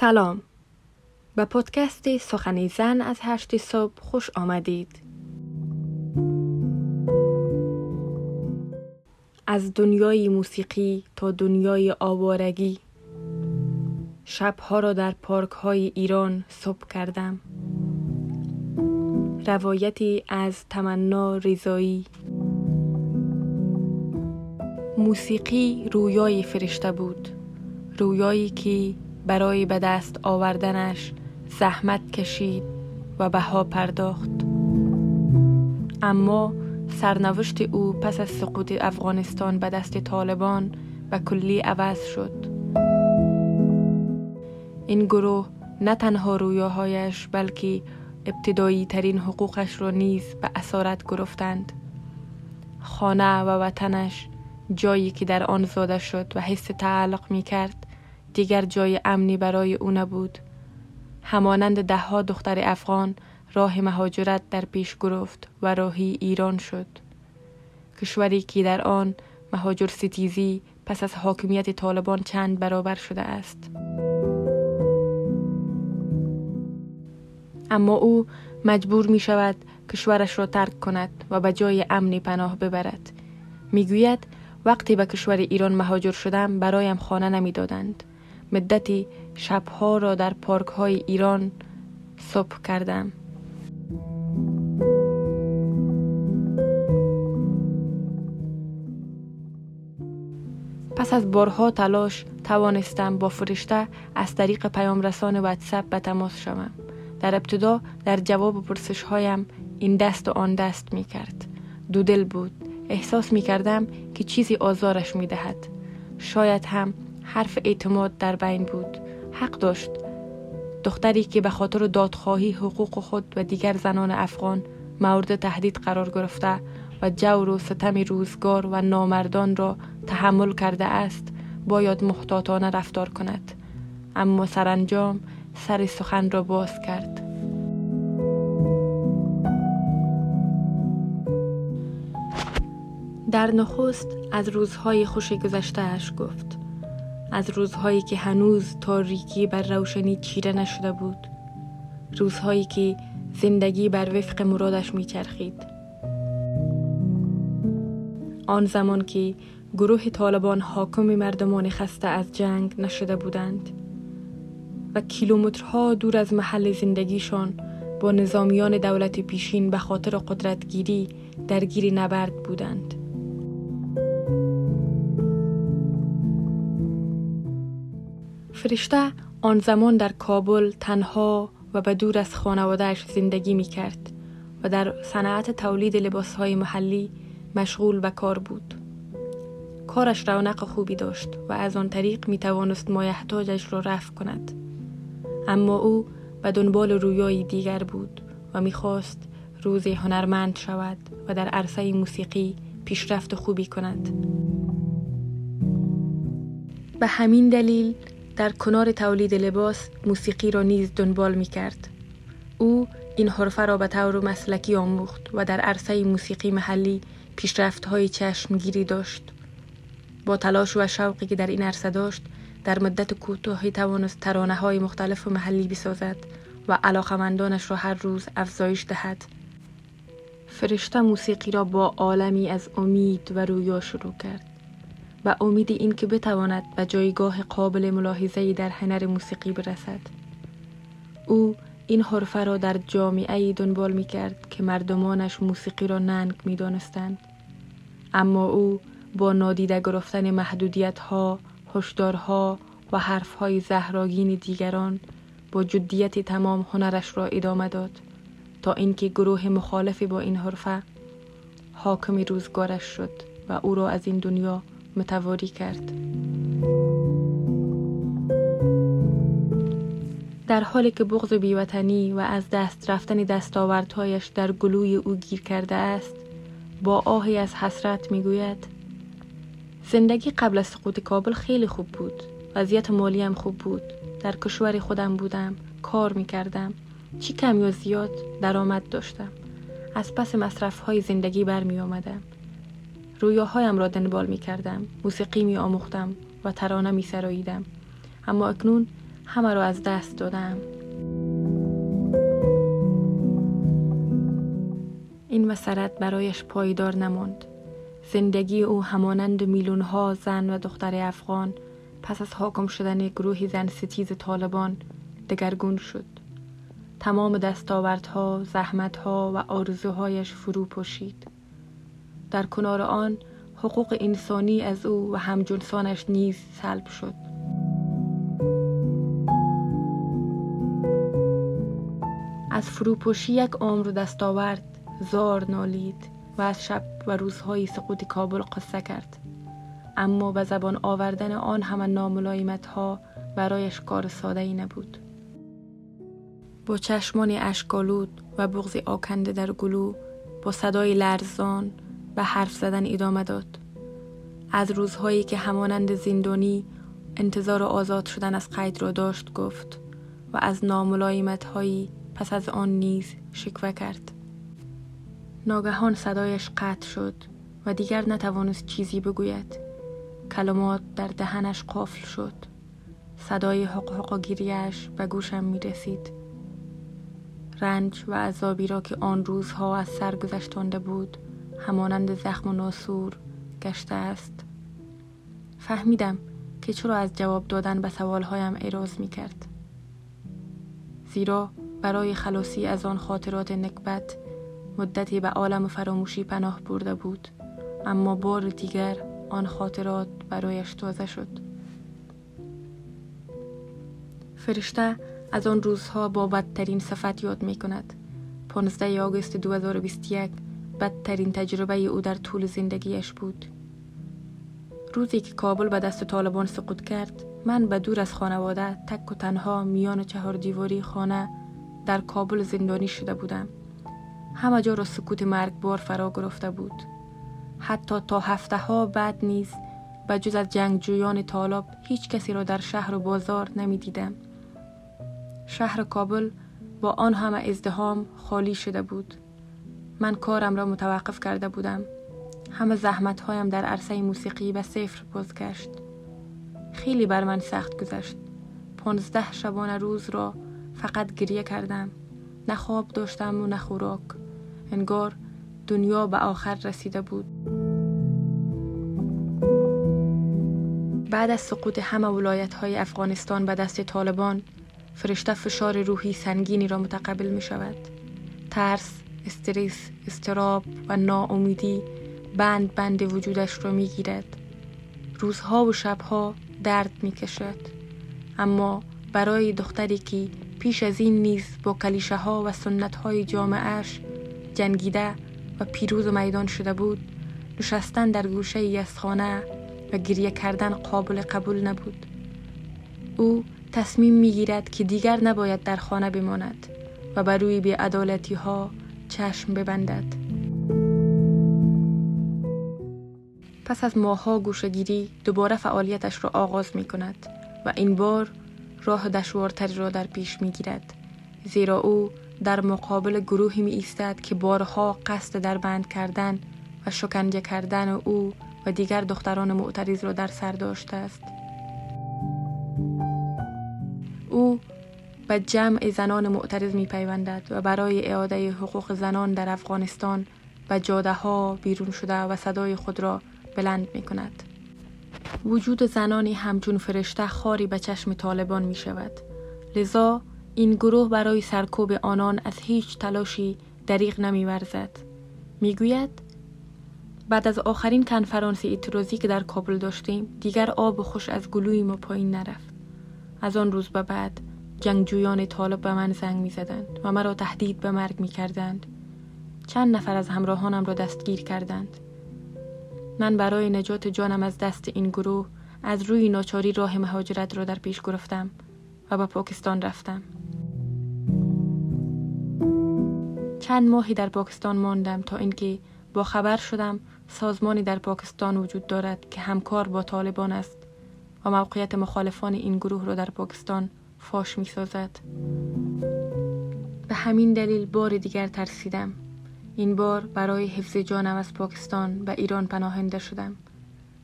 سلام. به پودکست سخنی زن از هشت صبح خوش آمدید. از دنیای موسیقی تا دنیای آوارگی شبها را در پارک های ایران صبح کردم. روایتی از تمنا ریزایی. موسیقی رویای فرشته بود. رویایی که برای به دست آوردنش زحمت کشید و بها پرداخت. اما سرنوشت او پس از سقوط افغانستان به دست طالبان و کلی عوض شد. این گروه نه تنها رویاهایش بلکه ابتدایی ترین حقوقش را نیز به اسارت گرفتند. خانه و وطنش جایی که در آن زاده شد و حس تعلق می کرد دیگر جای امنی برای او نبود. همانند دهها دختر افغان راه مهاجرت در پیش گرفت و راهی ایران شد. کشوری که در آن مهاجر ستیزی پس از حاکمیت طالبان چند برابر شده است. اما او مجبور می شود کشورش را ترک کند و به جای امنی پناه ببرد. می‌گوید وقتی به کشور ایران مهاجر شدم برایم خانه نمی‌دادند. مدتی شبها را در پارک های ایران صبح کردم. پس از بارها تلاش توانستم با فرشته از طریق پیام رسان واتساپ به تماس شوم. در ابتدا در جواب پرسش هایم این دست و آن دست می کرد دو دل بود. احساس می کردم که چیزی آزارش می دهد شاید هم حرف اعتماد در بین بود. حق داشت. دختری که به خاطر دادخواهی حقوق خود و دیگر زنان افغان مورد تهدید قرار گرفته و جور و ستم روزگار و نامردان را تحمل کرده است باید محتاطانه رفتار کند. اما سرانجام سر سخن را باز کرد. در نخست از روزهای خوش گذشتهاش گفت از روزهایی که هنوز تاریکی بر روشنی چیره نشده بود. روزهایی که زندگی بر وفق مرادش میچرخید. آن زمان که گروه طالبان حاکم مردمان خسته از جنگ نشده بودند و کیلومترها دور از محل زندگیشان با نظامیان دولت پیشین به خاطر قدرتگیری درگیری نبرد بودند. فرشته آن زمان در کابل تنها و به دور از خانوادهش زندگی می کرد و در صنعت تولید لباس های محلی مشغول به کار بود. کارش رونق خوبی داشت و از آن طریق می توانست مایحتاجش را رفع کند. اما او به دنبال رویایی دیگر بود و می‌خواست روزی هنرمند شود و در عرصه موسیقی پیشرفت خوبی کند. به همین دلیل در کنار تولید لباس موسیقی را نیز دنبال می کرد. او این حرفه را به طور مسلکی آموخت و در عرصه موسیقی محلی پیشرفت های چشمگیری داشت. با تلاش و شوقی که در این عرصه داشت در مدت کوتاهی توانست ترانه های مختلف و محلی بسازد و علاقمندانش را هر روز افزایش دهد. فرشته موسیقی را با عالمی از امید و رویا شروع کرد. و امید این که بتواند به جایگاه قابل ملاحظه در هنر موسیقی برسد او این حرفه را در جامعه دنبال می کرد که مردمانش موسیقی را ننگ می دانستند. اما او با نادیده گرفتن محدودیت ها، هشدارها و حرف های زهراگین دیگران با جدیت تمام هنرش را ادامه داد تا اینکه گروه مخالفی با این حرفه حاکم روزگارش شد و او را از این دنیا متواری کرد. در حالی که بغض بیوطنی و از دست رفتن دستاوردهایش در گلوی او گیر کرده است با آهی از حسرت می‌گوید زندگی قبل از سقوط کابل خیلی خوب بود. وضعیت مالی هم خوب بود. در کشور خودم بودم کار می کردم چی کم یا زیاد درآمد داشتم. از پس مصرف های زندگی برمی آمدم رویاهایم را دنبال می کردم موسیقی می آموختم و ترانه می سراییدم اما اکنون همه را از دست دادم. این مسرت برایش پایدار نماند. زندگی او همانند میلیون ها زن و دختر افغان پس از حاکم شدن گروهی زن ستیز طالبان دگرگون شد. تمام دستاوردها، زحمتها و آرزوهایش فرو پوشید در کنار آن حقوق انسانی از او و همجنسانش نیز سلب شد. از فروپوشی یک عمر دستاورد زار نالید و از شب و روزهای سقوط کابل قصه کرد. اما به زبان آوردن آن همه ناملایمت ها برایش کار ساده ای نبود. با چشمانی اشکالود و بغض آکنده در گلو با صدای لرزان به حرف زدن ادامه داد. از روزهایی که همانند زندانی انتظار آزاد شدن از قید را داشت گفت و از ناملایمت هایی پس از آن نیز شکوه کرد. ناگهان صدایش قطع شد و دیگر نتوانست چیزی بگوید. کلمات در دهنش قفل شد. صدای حق حق گیریش به گوشم می رسید رنج و عذابی را که آن روزها از سر گذشتانده بود همانند زخم و ناسور گشته است. فهمیدم که چرا از جواب دادن به سوالهایم اعراض می کرد زیرا برای خلاصی از آن خاطرات نکبت مدتی به عالم فراموشی پناه برده بود اما بار دیگر آن خاطرات برایش تازه شد. فرشته از آن روزها با بدترین صفت یاد می کند 15 آگوست 2021 بدترین تجربه او در طول زندگیش بود. روزی که کابل به دست طالبان سقوط کرد من به دور از خانواده تک و تنها میان چهار دیواری خانه در کابل زندانی شده بودم. همه جا را سکوت مرگبار فرا گرفته بود. حتی تا هفته ها بعد نیز به جز از جنگجویان طالب هیچ کسی را در شهر و بازار نمی دیدم. شهر کابل با آن همه ازدهام خالی شده بود. من کارم را متوقف کرده بودم. همه زحمت هایم در عرصه موسیقی به صفر بازگشت خیلی بر من سخت گذشت. پانزده شبانه روز را فقط گریه کردم. نه خواب داشتم و نه خوراک. انگار دنیا به آخر رسیده بود. بعد از سقوط همه ولایت های افغانستان به دست طالبان فرشته فشار روحی سنگینی را متقبل می شود ترس، استرس، استراب و ناامیدی بند بند وجودش را می گیرد روزها و شبها درد می کشد اما برای دختری که پیش از این نیز با کلیشه ها و سنت های جامعش جنگیده و پیروز و میدان شده بود نشستن در گوشه ای از خانه و گریه کردن قابل قبول نبود. او تصمیم می گیرد که دیگر نباید در خانه بماند و بر روی بیعدالتی ها چشم ببندد. پس از ماهها گوشگیری دوباره فعالیتش را آغاز می کند و این بار راه دشوارتری را در پیش می گیرد زیرا او در مقابل گروهی می ایستد که بارها قصد در بند کردن و شکنجه کردن او و دیگر دختران معترض را در سر داشته است. او به جمع زنان معترض می پیوندد و برای اعاده حقوق زنان در افغانستان به جاده ها بیرون شده و صدای خود را بلند می کند. وجود زنانی همچون فرشته خاری به چشم طالبان می شود. لذا این گروه برای سرکوب آنان از هیچ تلاشی دریغ نمی ورزد. می گوید بعد از آخرین کنفرانس اعتراضی که در کابل داشتیم دیگر آب خوش از گلوی ما پایین نرفت. از آن روز به بعد جنگجویان طالب به من زنگ می زدند و مرا تهدید به مرگ می کردند. چند نفر از همراهانم را دستگیر کردند. من برای نجات جانم از دست این گروه از روی ناچاری راه مهاجرت را در پیش گرفتم و به پاکستان رفتم. چند ماهی در پاکستان ماندم تا اینکه با خبر شدم سازمانی در پاکستان وجود دارد که همکار با طالبان است و موقعیت مخالفان این گروه را در پاکستان فاش می سازد. به همین دلیل بار دیگر ترسیدم. این بار برای حفظ جانم از پاکستان به ایران پناهنده شدم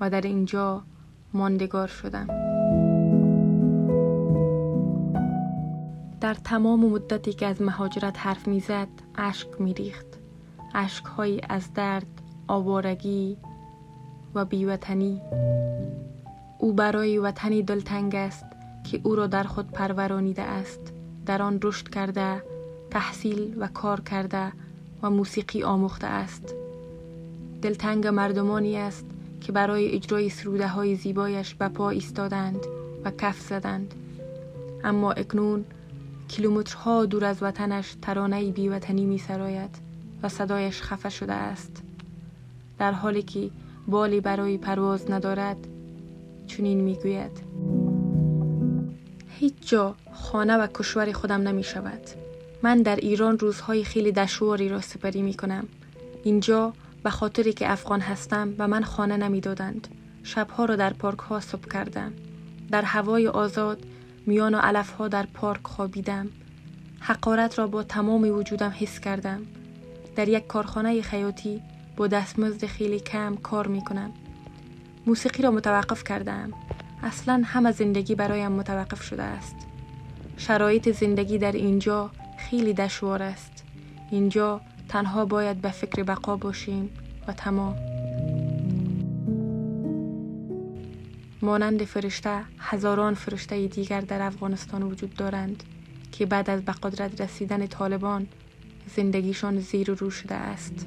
و در اینجا ماندگار شدم. در تمام مدتی که از مهاجرت حرف می‌زد اشک میریخت اشکهایی از درد آوارگی و بیوطنی او برای وطنی دلتنگ است که او را در خود پرورانیده است در آن رشد کرده تحصیل و کار کرده و موسیقی آموخته است. دلتنگ مردمانی است که برای اجرای سروده های زیبایش به پا ایستادند و کف زدند. اما اکنون کیلومترها دور از وطنش ترانه بیوطنی می سراید و صدایش خفه شده است. در حالی که بالی برای پرواز ندارد چنین می گوید هیچ جا خانه و کشور خودم نمی شود من در ایران روزهای خیلی دشواری را سپری می کنم اینجا به خاطری که افغان هستم و من خانه نمی‌دادند. شبها را در پارک ها صبح کردم. در هوای آزاد میان و علف ها در پارک خوابیدم. حقارت را با تمام وجودم حس کردم. در یک کارخانه خیاطی با دستمزد خیلی کم کار می کنم موسیقی را متوقف کردم. اصلا همه زندگی برایم متوقف شده است. شرایط زندگی در اینجا خیلی دشوار است. اینجا تنها باید به فکر بقا باشیم و تمام. مانند فرشته هزاران فرشته دیگر در افغانستان وجود دارند که بعد از به قدرت رسیدن طالبان زندگیشان زیر و رو شده است.